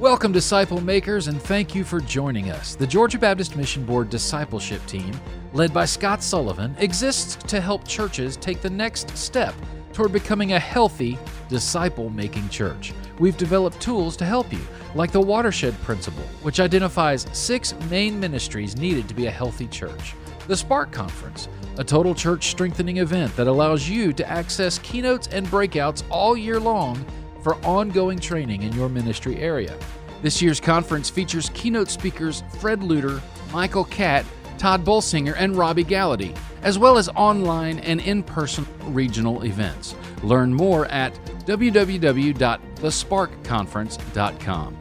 Welcome, disciple makers, and thank you for joining us. The Georgia Baptist Mission Board discipleship team, led by Scott Sullivan, exists to help churches take the next step toward becoming a healthy, disciple making church. We've developed tools to help you, like the Watershed Principle, which identifies six main ministries needed to be a healthy church, the Spark Conference, a total church strengthening event that allows you to access keynotes and breakouts all year long for ongoing training in your ministry area. This year's conference features keynote speakers Fred Luter, Michael Catt, Tod Bolsinger, and Robby Gallaty, as well as online and in person regional events. Learn more at www.thesparkconference.com.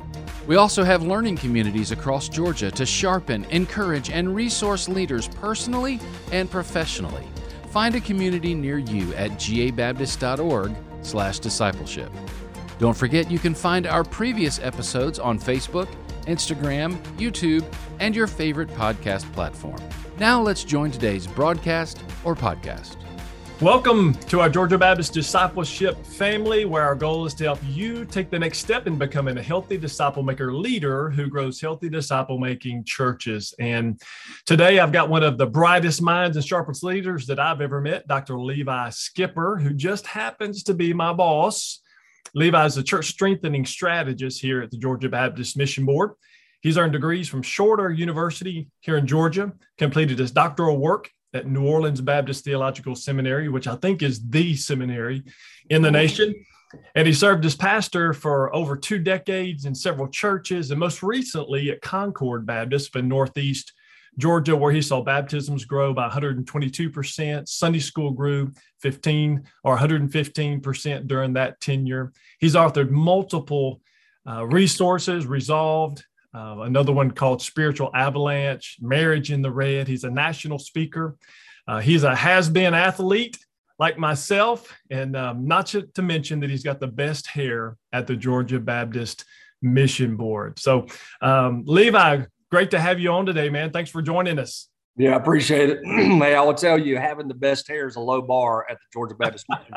We also have learning communities across Georgia to sharpen, encourage, and resource leaders personally and professionally. Find a community near you at gabaptist.org/discipleship. Don't forget you can find our previous episodes on Facebook, Instagram, YouTube, and your favorite podcast platform. Now let's join today's broadcast or podcast. Welcome to our Georgia Baptist Discipleship family, where our goal is to help you take the next step in becoming a healthy disciple maker leader who grows healthy disciple making churches. And today I've got one of the brightest minds and sharpest leaders that I've ever met, Dr. Levi Skipper, who just happens to be my boss Levi is a church strengthening strategist here at the Georgia Baptist Mission Board. He's earned degrees from Shorter University here in Georgia, completed his doctoral work at New Orleans Baptist Theological Seminary, which I think is the seminary in the nation. And he served as pastor for over two decades in several churches, and most recently at Concord Baptist in Northeast Georgia, where he saw baptisms grow by 122%. Sunday school grew 15 or 115% during that tenure. He's authored multiple uh, resources, Resolved, uh, another one called Spiritual Avalanche, Marriage in the Red. He's a national speaker. Uh, he's a has been athlete like myself, and um, not to, mention that he's got the best hair at the Georgia Baptist Mission Board. So, um, Levi, great to have you on today, man. Thanks for joining us. Yeah, I appreciate it. hey, I will tell you, having the best hair is a low bar at the Georgia Baptist.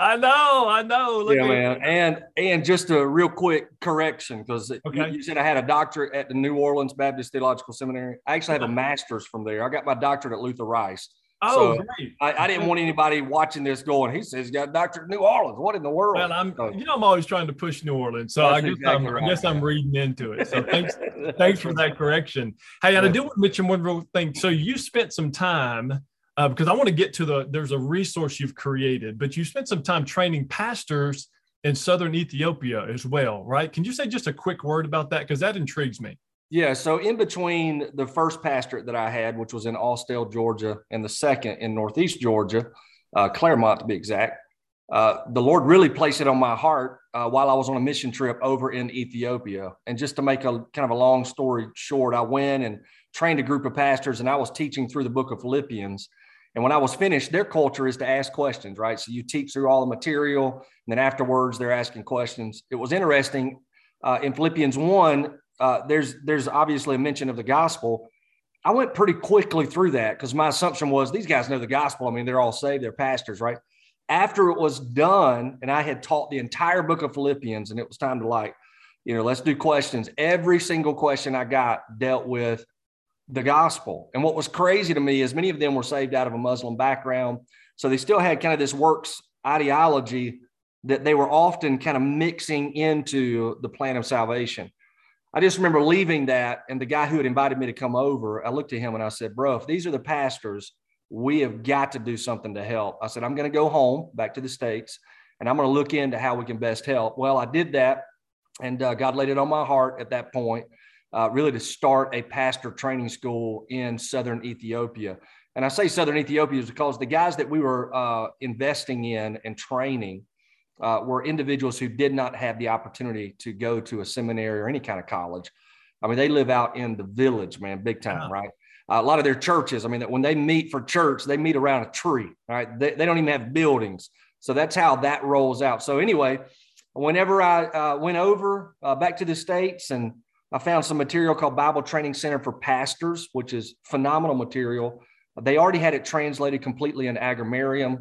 I know, I know. Look yeah, man. And and just a real quick correction because okay. you, said I had a doctorate at the New Orleans Baptist Theological Seminary. I actually have a master's from there. I got my doctorate at Luther Rice. Oh, so great. I, I, didn't want anybody watching this going, he says got in New Orleans. What in the world? Well, I'm you know, I'm always trying to push New Orleans. So I guess, exactly I'm, right. I guess I'm reading into it. So thanks, thanks for that correction. Hey, and I do want to mention one real thing. So you spent some time uh, because I want to get to the there's a resource you've created, but you spent some time training pastors in southern Ethiopia as well, right? Can you say just a quick word about that? Because that intrigues me. Yeah. So in between the first pastorate that I had, which was in Austell, Georgia, and the second in Northeast Georgia, uh, Clermont to be exact, uh, the Lord really placed it on my heart uh, while I was on a mission trip over in Ethiopia. And just to make a kind of a long story short, I went and trained a group of pastors, and I was teaching through the book of Philippians. And when I was finished, their culture is to ask questions, right? So you teach through all the material, and then afterwards they're asking questions. It was interesting. Uh, in Philippians 1, uh, there's there's obviously a mention of the gospel. I went pretty quickly through that because my assumption was these guys know the gospel. I mean, they're all saved, they're pastors, right? After it was done, and I had taught the entire book of Philippians, and it was time to like, you know, let's do questions. Every single question I got dealt with the gospel. And what was crazy to me is many of them were saved out of a Muslim background. So they still had kind of this works ideology that they were often kind of mixing into the plan of salvation. I just remember leaving that, and the guy who had invited me to come over, I looked at him and I said, Bro, if these are the pastors, we have got to do something to help. I said, I'm going to go home back to the States and I'm going to look into how we can best help. Well, I did that, and uh, God laid it on my heart at that point, uh, really to start a pastor training school in Southern Ethiopia. And I say Southern Ethiopia is because the guys that we were uh, investing in and training uh, were individuals who did not have the opportunity to go to a seminary or any kind of college. I mean, they live out in the village, man, big time, right? Uh, a lot of their churches, I mean, when they meet for church, they meet around a tree, right? They, they don't even have buildings. So that's how that rolls out. So, anyway, whenever I uh, went over uh, back to the States and I found some material called Bible Training Center for Pastors, which is phenomenal material. They already had it translated completely in Amharic.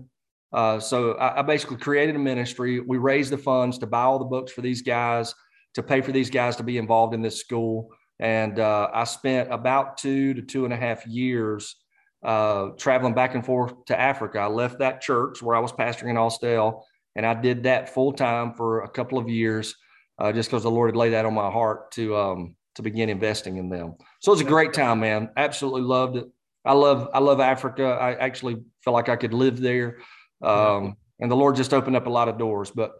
Uh, so I, I, basically created a ministry. We raised the funds to buy all the books for these guys, to pay for these guys to be involved in this school. And uh, I spent about two to two and a half years uh, traveling back and forth to Africa. I left that church where I was pastoring in Austell, and I did that full time for a couple of years, uh, just because the Lord had laid that on my heart to um, to begin investing in them. So it was a great time, man. Absolutely loved it. I love I love Africa. I actually feel like I could live there, um, and the Lord just opened up a lot of doors. But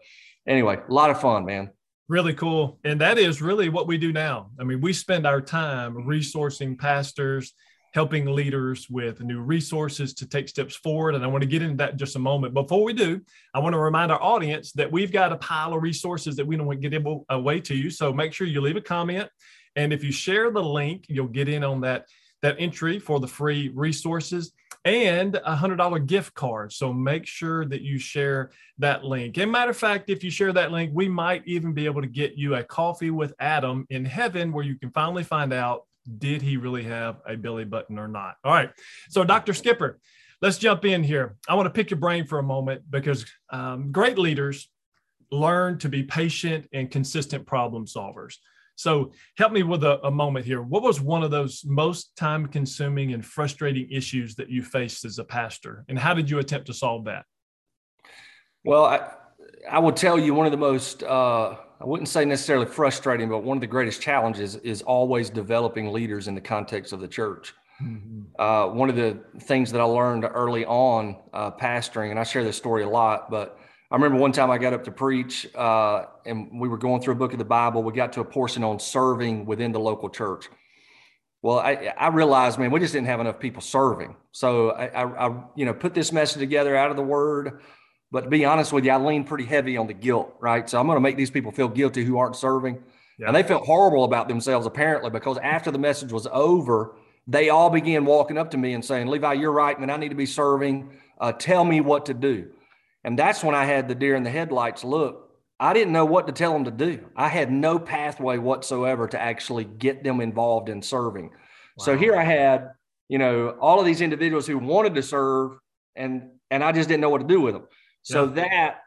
anyway, a lot of fun, man. Really cool. And that is really what we do now. I mean, we spend our time resourcing pastors, helping leaders with new resources to take steps forward. And I want to get into that in just a moment. Before we do, I want to remind our audience that we've got a pile of resources that we don't want to get able, away to you. So make sure you leave a comment. And if you share the link, you'll get in on that, that entry for the free resources and a hundred dollar gift card. So make sure that you share that link. And matter of fact, if you share that link, we might even be able to get you a coffee with Adam in heaven where you can finally find out did he really have a belly button or not. All right. So Dr. Skipper, let's jump in here. I want to pick your brain for a moment because um, great leaders learn to be patient and consistent problem solvers. So help me with a, a, moment here. What was one of those most time consuming and frustrating issues that you faced as a pastor? And how did you attempt to solve that? Well, I, I will tell you one of the most, uh, I wouldn't say necessarily frustrating, but one of the greatest challenges is always developing leaders in the context of the church. Mm-hmm. Uh, one of the things that I learned early on uh, pastoring, and I share this story a lot, but I remember one time I got up to preach, uh, and we were going through a book of the Bible. We got to a portion on serving within the local church. Well, I, I realized, man, we just didn't have enough people serving. So I, I, I, you know, put this message together out of the Word. But to be honest with you, I lean pretty heavy on the guilt, right? So I'm going to make these people feel guilty who aren't serving, yeah. and they felt horrible about themselves apparently because after the message was over, they all began walking up to me and saying, "Levi, you're right, man. I need to be serving. Uh, tell me what to do." And that's when I had the deer in the headlights look. I didn't know what to tell them to do. I had no pathway whatsoever to actually get them involved in serving. Wow. So here I had, you know, all of these individuals who wanted to serve and and I just didn't know what to do with them. So yeah. that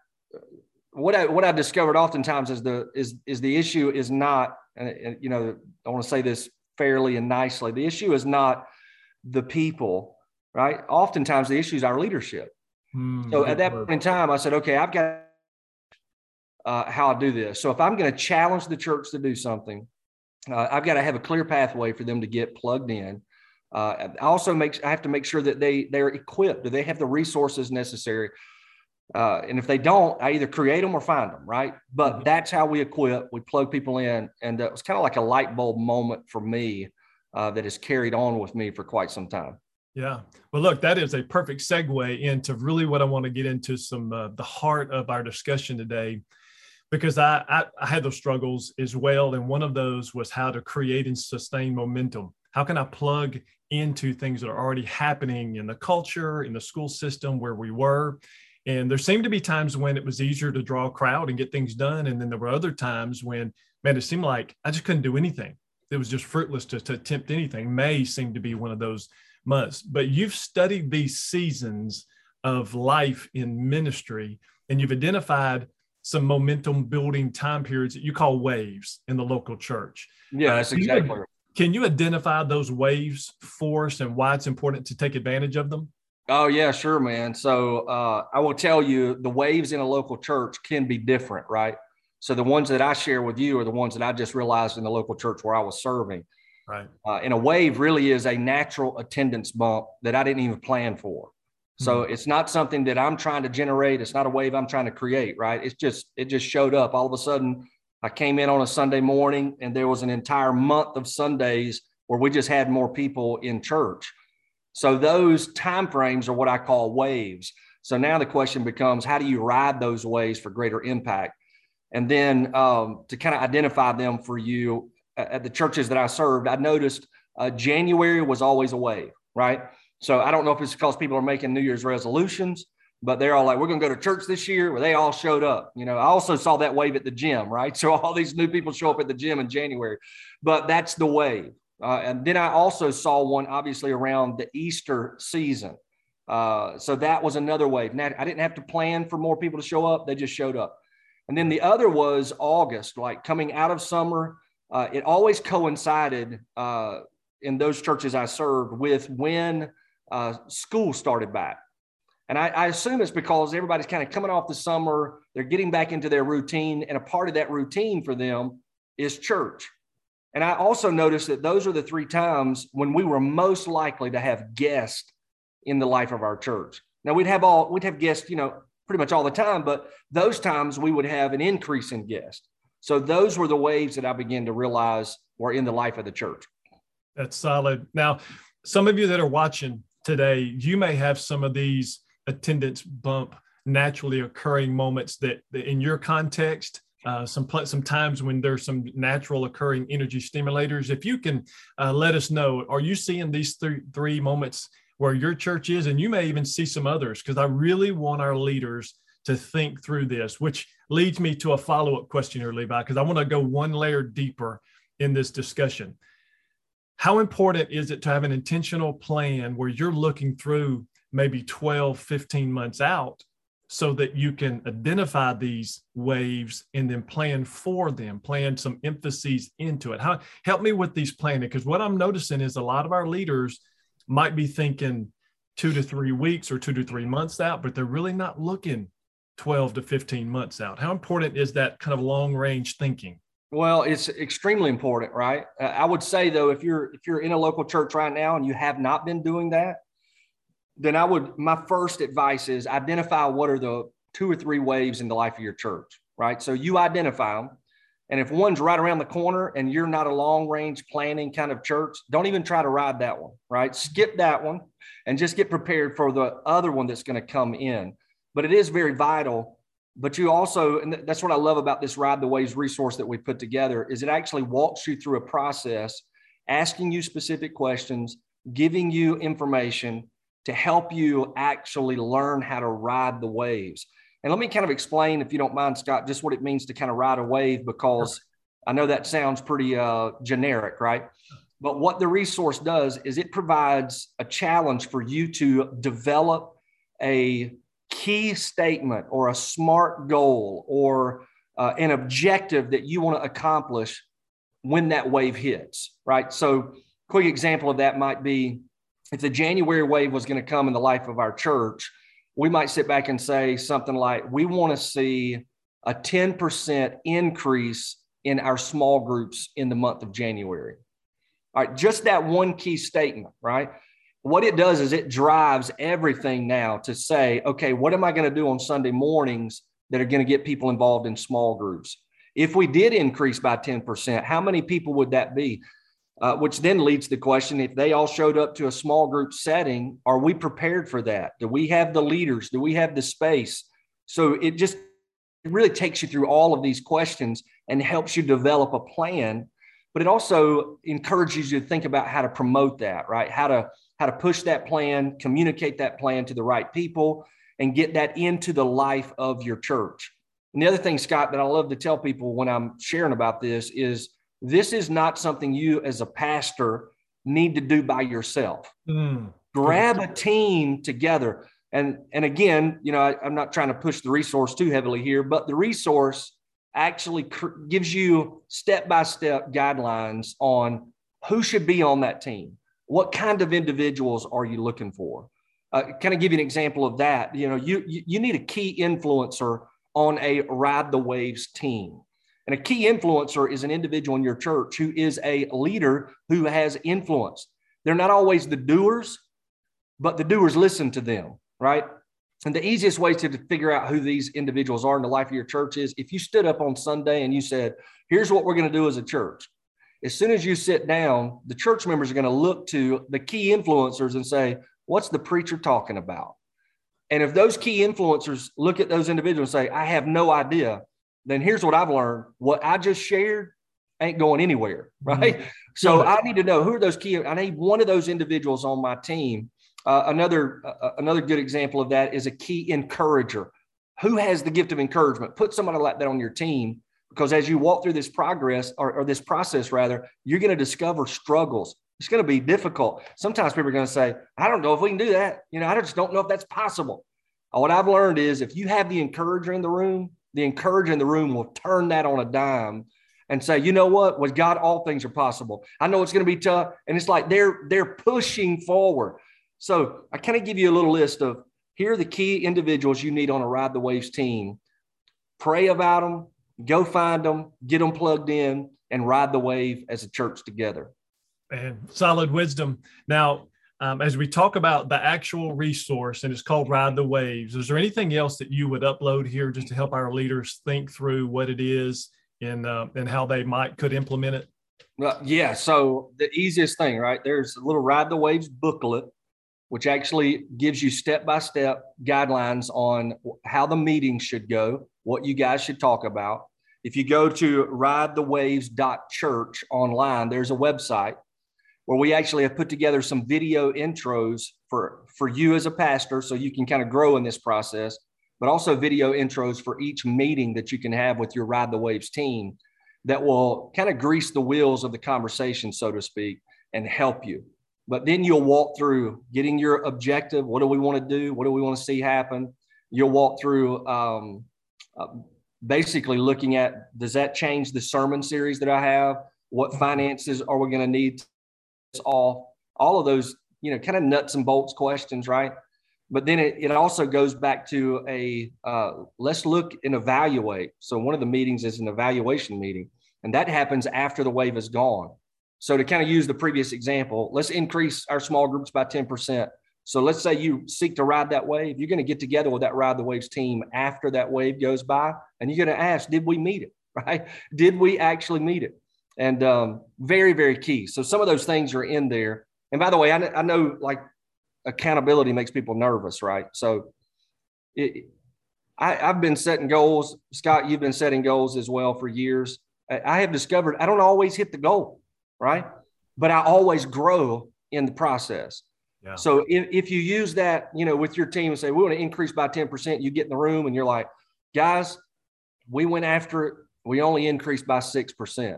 what I what I discovered oftentimes is the is is the issue is not and, and you know I want to say this fairly and nicely. The issue is not the people, right? Oftentimes the issue is our leadership. Mm, so at that point in time, I said, okay, I've got uh, how I do this. So if I'm going to challenge the church to do something, uh, I've got to have a clear pathway for them to get plugged in. Uh, I also make I have to make sure that they they're equipped. Do they have the resources necessary? Uh, and if they don't, I either create them or find them. Right. But mm-hmm. that's how we equip. We plug people in, and uh, it was kind of like a light bulb moment for me uh, that has carried on with me for quite some time. Yeah. Well, look, that is a perfect segue into really what I want to get into some uh, the heart of our discussion today, because I, I, I had those struggles as well, and one of those was how to create and sustain momentum. How can I plug into things that are already happening in the culture, in the school system where we were? And there seemed to be times when it was easier to draw a crowd and get things done, and then there were other times when, man, it seemed like I just couldn't do anything. It was just fruitless to, to attempt anything. May seemed to be one of those months. But you've studied these seasons of life in ministry and you've identified some momentum building time periods that you call waves in the local church. Yeah, that's exactly right. Can you identify those waves for us and why it's important to take advantage of them? Oh yeah, sure, man. So uh, I will tell you, the waves in a local church can be different, right? So the ones that I share with you are the ones that I just realized in the local church where I was serving. Right. Uh, and a wave really is a natural attendance bump that I didn't even plan for. So mm-hmm. it's not something that I'm trying to generate. It's not a wave I'm trying to create, right? It's just it just showed up. All of a sudden, I came in on a Sunday morning and there was an entire month of Sundays where we just had more people in church. So those time frames are what I call waves. So now the question becomes how do you ride those waves for greater impact? And then um, to kind of identify them for you, at the churches that I served, I noticed uh, January was always a wave, right? So I don't know if it's because people are making New Year's resolutions, but they're all like, we're going to go to church this year. Where they all showed up. You know, I also saw that wave at the gym, right? So all these new people show up at the gym in January, but that's the wave. Uh, and then I also saw one obviously around the Easter season. Uh, so that was another wave. Now I didn't have to plan for more people to show up; they just showed up. And then the other was August, like coming out of summer. Uh, it always coincided uh, in those churches I served with when uh, school started back. And I, I, assume it's because everybody's kind of coming off the summer, they're getting back into their routine, and a part of that routine for them is church. And I also noticed that those are the three times when we were most likely to have guests in the life of our church. Now we'd have all we'd have guests, you know, pretty much all the time, but those times we would have an increase in guests. So those were the waves that I began to realize were in the life of the church. That's solid. Now, some of you that are watching today, you may have some of these attendance bump naturally occurring moments that, that in your context uh, some some times when there's some natural occurring energy stimulators. If you can uh, let us know, are you seeing these three three moments where your church is, and you may even see some others? Because I really want our leaders to think through this, which leads me to a follow up question here, Levi, because I want to go one layer deeper in this discussion. How important is it to have an intentional plan where you're looking through maybe 12, 15 months out so that you can identify these waves and then plan for them, plan some emphases into it. How, help me with these planning because what I'm noticing is a lot of our leaders might be thinking two to three weeks or two to three months out, but they're really not looking 12 to 15 months out. How important is that kind of long range thinking? Well, it's extremely important, right? Uh, I would say though, if you're if you're in a local church right now and you have not been doing that, then I would, my first advice is identify what are the two or three waves in the life of your church, right? So you identify them. And if one's right around the corner and you're not a long range planning kind of church, don't even try to ride that one, right? Skip that one and just get prepared for the other one that's going to come in. But it is very vital. But you also, and that's what I love about this Ride the Waves resource that we put together, is it actually walks you through a process, asking you specific questions, giving you information, to help you actually learn how to ride the waves. And let me kind of explain, if you don't mind, Scott, just what it means to kind of ride a wave, because I know that sounds pretty uh, generic, right? But what the resource does is it provides a challenge for you to develop a key statement or a smart goal or uh, an objective that you want to accomplish when that wave hits, right? So, quick example of that might be if the January wave was going to come in the life of our church, we might sit back and say something like, we want to see a 10% increase in our small groups in the month of January. All right, just that one key statement, right? What it does is it drives everything now to say, okay, what am I going to do on Sunday mornings that are going to get people involved in small groups? If we did increase by 10%, how many people would that be? uh, which then leads to the question if they all showed up to a small group setting, are we prepared for that? Do we have the leaders? Do we have the space? So it just it really takes you through all of these questions and helps you develop a plan but it also encourages you to think about how to promote that right how to how to push that plan communicate that plan to the right people and get that into the life of your church and the other thing scott that i love to tell people when i'm sharing about this is this is not something you as a pastor need to do by yourself. Mm. Grab a team together. And, and again, you know, I, am not trying to push the resource too heavily here, but the resource actually cr- gives you step by step guidelines on who should be on that team. What kind of individuals are you looking for? Uh, kind of give you an example of that. You know, you, you, you need a key influencer on a ride the waves team. And a key influencer is an individual in your church who is a leader who has influence. They're not always the doers, but the doers listen to them, right? And the easiest way to figure out who these individuals are in the life of your church is if you stood up on Sunday and you said, Here's what we're going to do as a church. As soon as you sit down, the church members are going to look to the key influencers and say, What's the preacher talking about? And if those key influencers look at those individuals and say, I have no idea, then here's what I've learned. What I just shared ain't going anywhere, right? Mm-hmm. So I need to know who are those key. I need one of those individuals on my team. Uh, another uh, uh, another good example of that is a key encourager. Who has the gift of encouragement? Put somebody like that on your team because as you walk through this progress or, or this process, rather, you're going to discover struggles. It's going to be difficult. Sometimes people are going to say, "I don't know if we can do that." You know, I just don't know if that's possible. Uh, what I've learned is if you have the encourager in the room, the encourager in the room will turn that on a dime and say, you know what? With God, all things are possible. I know it's going to be tough. And it's like they're they're pushing forward. So I kind of give you a little list of here are the key individuals you need on a Ride the Waves team. Pray about them, go find them, get them plugged in, and ride the wave as a church together. And solid wisdom. Now, um, as we talk about the actual resource, and it's called Ride the Waves, is there anything else that you would upload here just to help our leaders think through what it is and uh, and how they might could implement it? Well, yeah. So the easiest thing, right? There's a little Ride the Waves booklet, which actually gives you step by step guidelines on how the meeting should go, what you guys should talk about. If you go to ridethewaves.church online, there's a website where we actually have put together some video intros for for you as a pastor so you can kind of grow in this process but also video intros for each meeting that you can have with your Ride the Waves team that will kind of grease the wheels of the conversation, so to speak, and help you. But then you'll walk through getting your objective. What do we want to do? What do we want to see happen? You'll walk through um, uh, basically looking at does that change the sermon series that I have? What finances are we going to need? All all of those, you know, kind of nuts and bolts questions, right? but then it, it also goes back to a uh, let's look and evaluate. So one of the meetings is an evaluation meeting, and that happens after the wave is gone. So to kind of use the previous example, let's increase our small groups by 10%. So let's say you seek to ride that wave. You're going to get together with that Ride the Waves team after that wave goes by, and you're going to ask, did we meet it? Right? Did we actually meet it? And um, very, very key. So some of those things are in there. And by the way, I, I know like accountability makes people nervous, right? So it, I, have been setting goals. Scott, you've been setting goals as well for years. I, I have discovered I don't always hit the goal, right? But I always grow in the process. Yeah. So if, if you use that, you know, with your team and say, we want to increase by 10%, you get in the room and you're like, guys, we went after it. We only increased by 6%.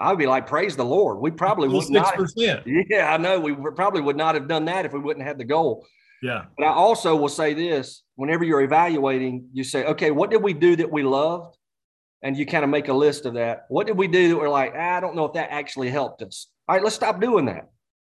I would be like, praise the Lord. We probably would not. Yeah, I know. We probably would not have done that if we wouldn't have had the goal. Yeah. But I also will say this whenever you're evaluating, you say, okay, what did we do that we loved? And you kind of make a list of that. What did we do that we're like, ah, I don't know if that actually helped us. All right, let's stop doing that.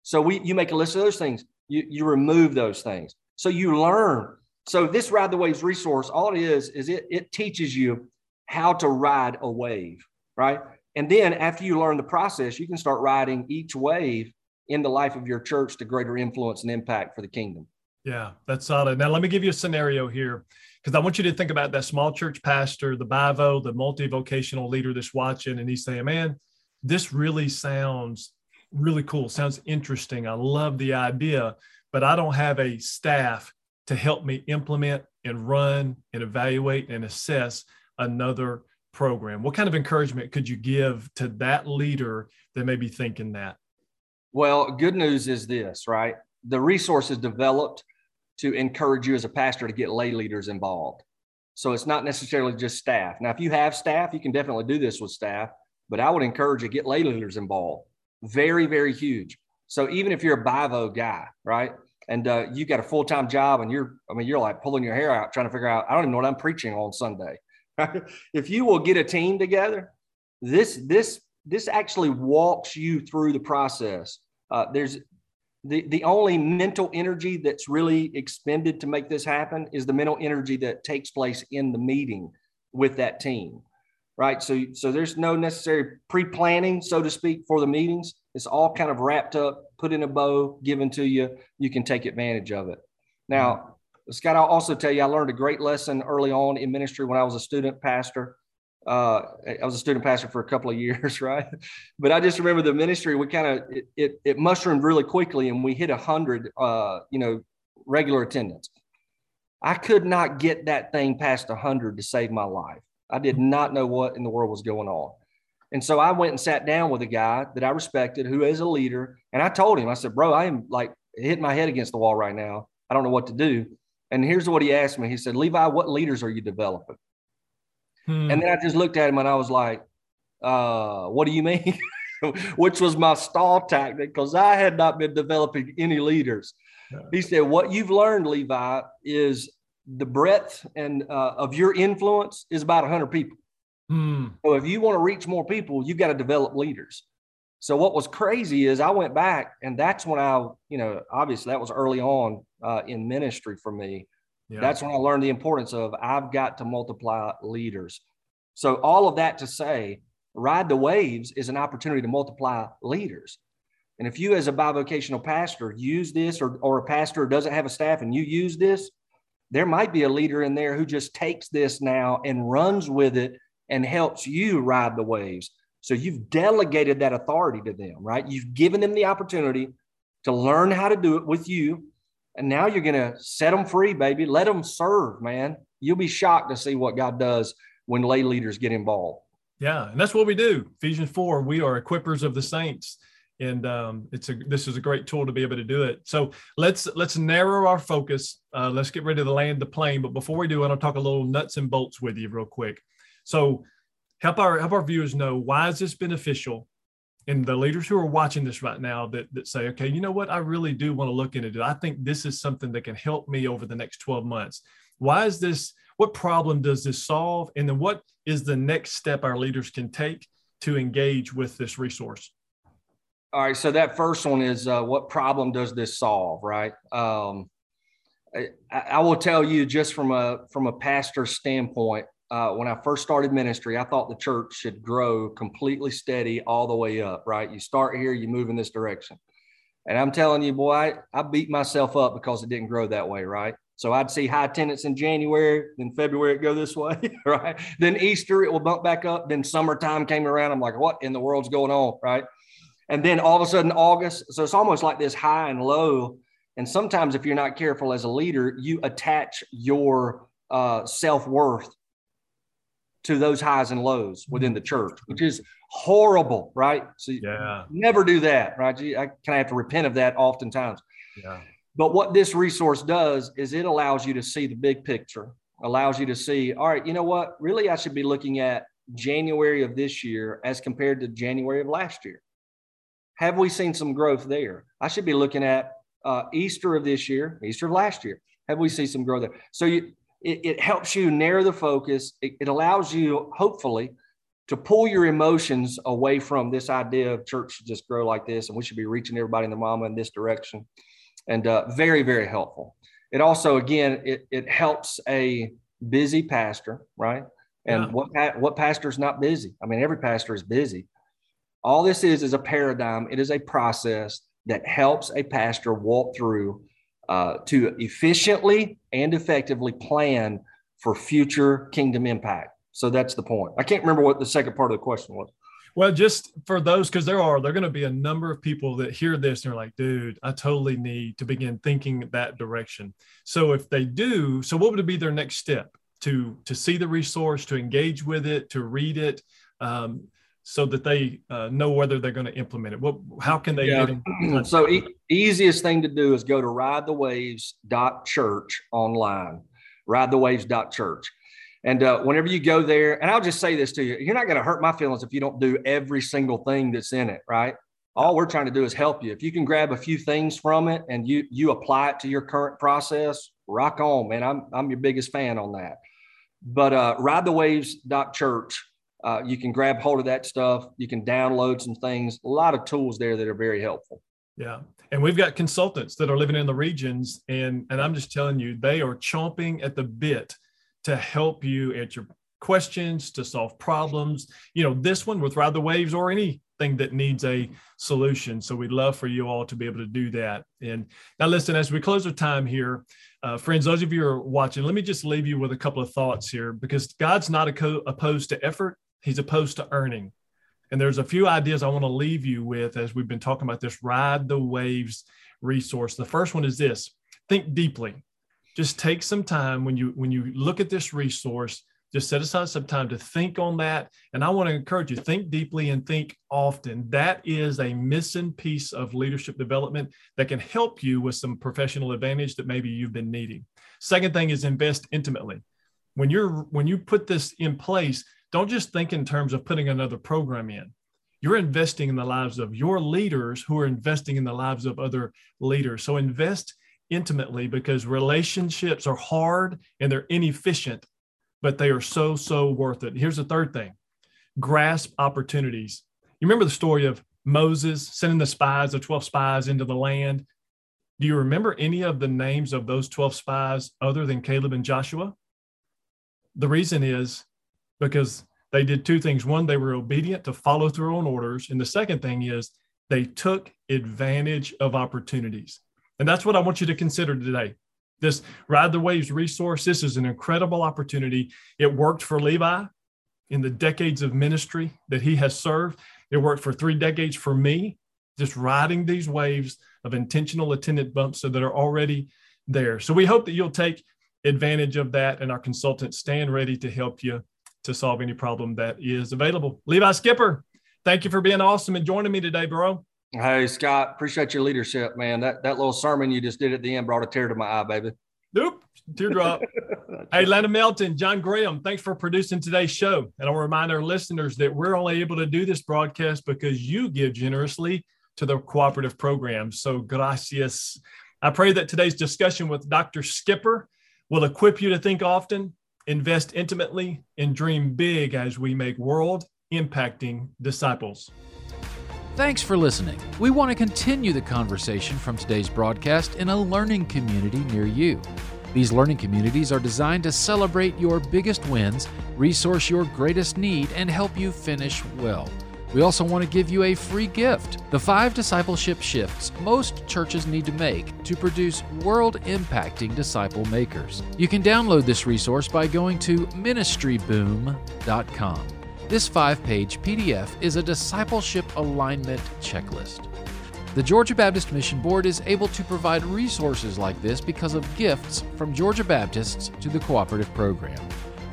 So we you make a list of those things. You you remove those things. So you learn. So this ride the waves resource, all it is is it it teaches you how to ride a wave, right? And then after you learn the process, you can start riding each wave in the life of your church to greater influence and impact for the kingdom. Yeah, that's solid. Now, let me give you a scenario here because I want you to think about that small church pastor, the BIVO, the multi vocational leader that's watching, and he's saying, Man, this really sounds really cool, sounds interesting. I love the idea, but I don't have a staff to help me implement and run and evaluate and assess another program? What kind of encouragement could you give to that leader that may be thinking that? Well, good news is this, right? The resource is developed to encourage you as a pastor to get lay leaders involved. So it's not necessarily just staff. Now, if you have staff, you can definitely do this with staff, but I would encourage you to get lay leaders involved. Very, very huge. So even if you're a BIVO guy, right? And uh, you got a full time job and you're, I mean, you're like pulling your hair out trying to figure out, I don't even know what I'm preaching on Sunday. if you will get a team together, this this this actually walks you through the process. Uh, there's the the only mental energy that's really expended to make this happen is the mental energy that takes place in the meeting with that team, right? So so there's no necessary pre-planning, so to speak, for the meetings. It's all kind of wrapped up, put in a bow, given to you. You can take advantage of it. Now, Scott, I'll also tell you, I learned a great lesson early on in ministry when I was a student pastor. Uh, I was a student pastor for a couple of years, right? But I just remember the ministry. We kind of it, it, it mushroomed really quickly, and we hit a hundred, uh, you know, regular attendance. I could not get that thing past a hundred to save my life. I did not know what in the world was going on. And so I went and sat down with a guy that I respected, who is a leader, and I told him, I said, "Bro, I am like hitting my head against the wall right now. I don't know what to do." And here's what he asked me. He said, Levi, what leaders are you developing? Hmm. And then I just looked at him and I was like, uh, what do you mean? Which was my stall tactic because I had not been developing any leaders. He said, What you've learned, Levi, is the breadth and uh, of your influence is about 100 people. Mm. So if you want to reach more people, you've got to develop leaders. So what was crazy is I went back, and that's when I, you know, obviously that was early on uh, in ministry for me. Yeah. That's when I learned the importance of I've got to multiply leaders. So all of that to say, ride the waves is an opportunity to multiply leaders. And if you, as a bivocational pastor, use this, or, or a pastor doesn't have a staff and you use this, there might be a leader in there who just takes this now and runs with it and helps you ride the waves. So you've delegated that authority to them, right? You've given them the opportunity to learn how to do it with you. And now you're going to set them free, baby. Let them serve, man. You'll be shocked to see what God does when lay leaders get involved. Yeah, and that's what we do. Ephesians 4, we are equippers of the saints and um, it's a this is a great tool to be able to do it. So let's let's narrow our focus. Uh, let's get ready to land the plane. But before we do, I want to talk a little nuts and bolts with you real quick. So help our help our viewers know why is this beneficial, and the leaders who are watching this right now that that say, okay, you know what, I really do want to look into it. I think this is something that can help me over the next twelve months. Why is this? What problem does this solve? And then what is the next step our leaders can take to engage with this resource? All right. So that first one is uh, what problem does this solve? Right. Um, I, I, will tell you just from a from a pastor standpoint. Uh, when I first started ministry, I thought the church should grow completely steady all the way up. Right. You start here, you move in this direction. And I'm telling you, boy, I, I beat myself up because it didn't grow that way. Right. So I'd see high attendance in January, then February it go this way, right? Then Easter it will bump back up. Then summertime came around. I'm like, what in the world's going on, right? And then all of a sudden August. So it's almost like this high and low. And sometimes, if you're not careful as a leader, you attach your uh, self worth to those highs and lows within the church, which is horrible, right? So yeah, never do that, right? I kind of have to repent of that oftentimes. Yeah. But what this resource does is it allows you to see the big picture, allows you to see, all right, you know what? Really, I should be looking at January of this year as compared to January of last year. Have we seen some growth there? I should be looking at uh, Easter of this year, Easter of last year. Have we seen some growth there? So you, it, it helps you narrow the focus. It, it allows you, hopefully, to pull your emotions away from this idea of church should just grow like this and we should be reaching everybody in the mama in this direction. And uh, very, very helpful. It also, again, it, it helps a busy pastor, right? And yeah. what what pastor is not busy? I mean, every pastor is busy, all this is is a paradigm. It is a process that helps a pastor walk through uh, to efficiently and effectively plan for future kingdom impact. So that's the point. I can't remember what the second part of the question was. Well, just for those, because there are, there are going to be a number of people that hear this and are like, dude, I totally need to begin thinking that direction. So if they do, so what would be their next step to to see the resource, to engage with it, to read it? Um, so that they uh, know whether they're going to implement it? What, how can they yeah. get So e- easiest thing to do is go to ridethewaves.church online, ridethewaves.church. And uh, whenever you go there, and I'll just say this to you, you're not going to hurt my feelings if you don't do every single thing that's in it, right? All we're trying to do is help you. If you can grab a few things from it and you you apply it to your current process, rock on, man. I'm I'm your biggest fan on that. But uh, ridethewaves.church uh, you can grab hold of that stuff. You can download some things. A lot of tools there that are very helpful. Yeah. And we've got consultants that are living in the regions. And, and I'm just telling you, they are chomping at the bit to help you answer questions, to solve problems. You know, this one with Ride the Waves or anything that needs a solution. So we'd love for you all to be able to do that. And now, listen, as we close our time here, uh, friends, those of you who are watching, let me just leave you with a couple of thoughts here because God's not opposed to effort he's opposed to earning. And there's a few ideas I want to leave you with as we've been talking about this ride the waves resource. The first one is this think deeply. Just take some time when you when you look at this resource, just set aside some time to think on that. And I want to encourage you, think deeply and think often. That is a missing piece of leadership development that can help you with some professional advantage that maybe you've been needing. Second thing is invest intimately. When you're when you put this in place, don't just think in terms of putting another program in. You're investing in the lives of your leaders who are investing in the lives of other leaders. So invest intimately because relationships are hard and they're inefficient, but they are so, so worth it. Here's the third thing grasp opportunities. You remember the story of Moses sending the spies, the 12 spies into the land. Do you remember any of the names of those 12 spies other than Caleb and Joshua? The reason is because they did two things. One, they were obedient to follow through on orders. And the second thing is they took advantage of opportunities. And that's what I want you to consider today. This Ride the Waves resource, this is an incredible opportunity. It worked for Levi in the decades of ministry that he has served. It worked for three decades for me, just riding these waves of intentional attendant bumps so that are already there. So we hope that you'll take advantage of that and our consultants stand ready to help you to solve any problem that is available. Levi Skipper, thank you for being awesome and joining me today, bro. Hey Scott, appreciate your leadership, man. That that little sermon you just did at the end brought a tear to my eye, baby. Nope, teardrop. hey, Lana Melton, John Graham, thanks for producing today's show. And I'll remind our listeners that we're only able to do this broadcast because you give generously to the cooperative program. So gracias. I pray that today's discussion with Dr. Skipper will equip you to think often, invest intimately, and dream big as we make world impacting disciples. Thanks for listening. We want to continue the conversation from today's broadcast in a learning community near you. These learning communities are designed to celebrate your biggest wins, resource your greatest need, and help you finish well. We also want to give you a free gift the five discipleship shifts most churches need to make to produce world impacting disciple makers. You can download this resource by going to ministryboom.com. This five page PDF is a discipleship alignment checklist. The Georgia Baptist Mission Board is able to provide resources like this because of gifts from Georgia Baptists to the cooperative program.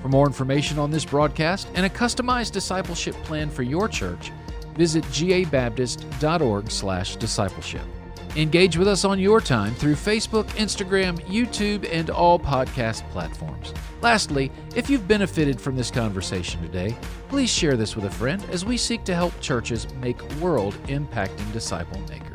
For more information on this broadcast and a customized discipleship plan for your church, visit gabaptist.org/discipleship. Engage with us on your time through Facebook, Instagram, YouTube, and all podcast platforms. Lastly, if you've benefited from this conversation today, please share this with a friend as we seek to help churches make world impacting disciple makers.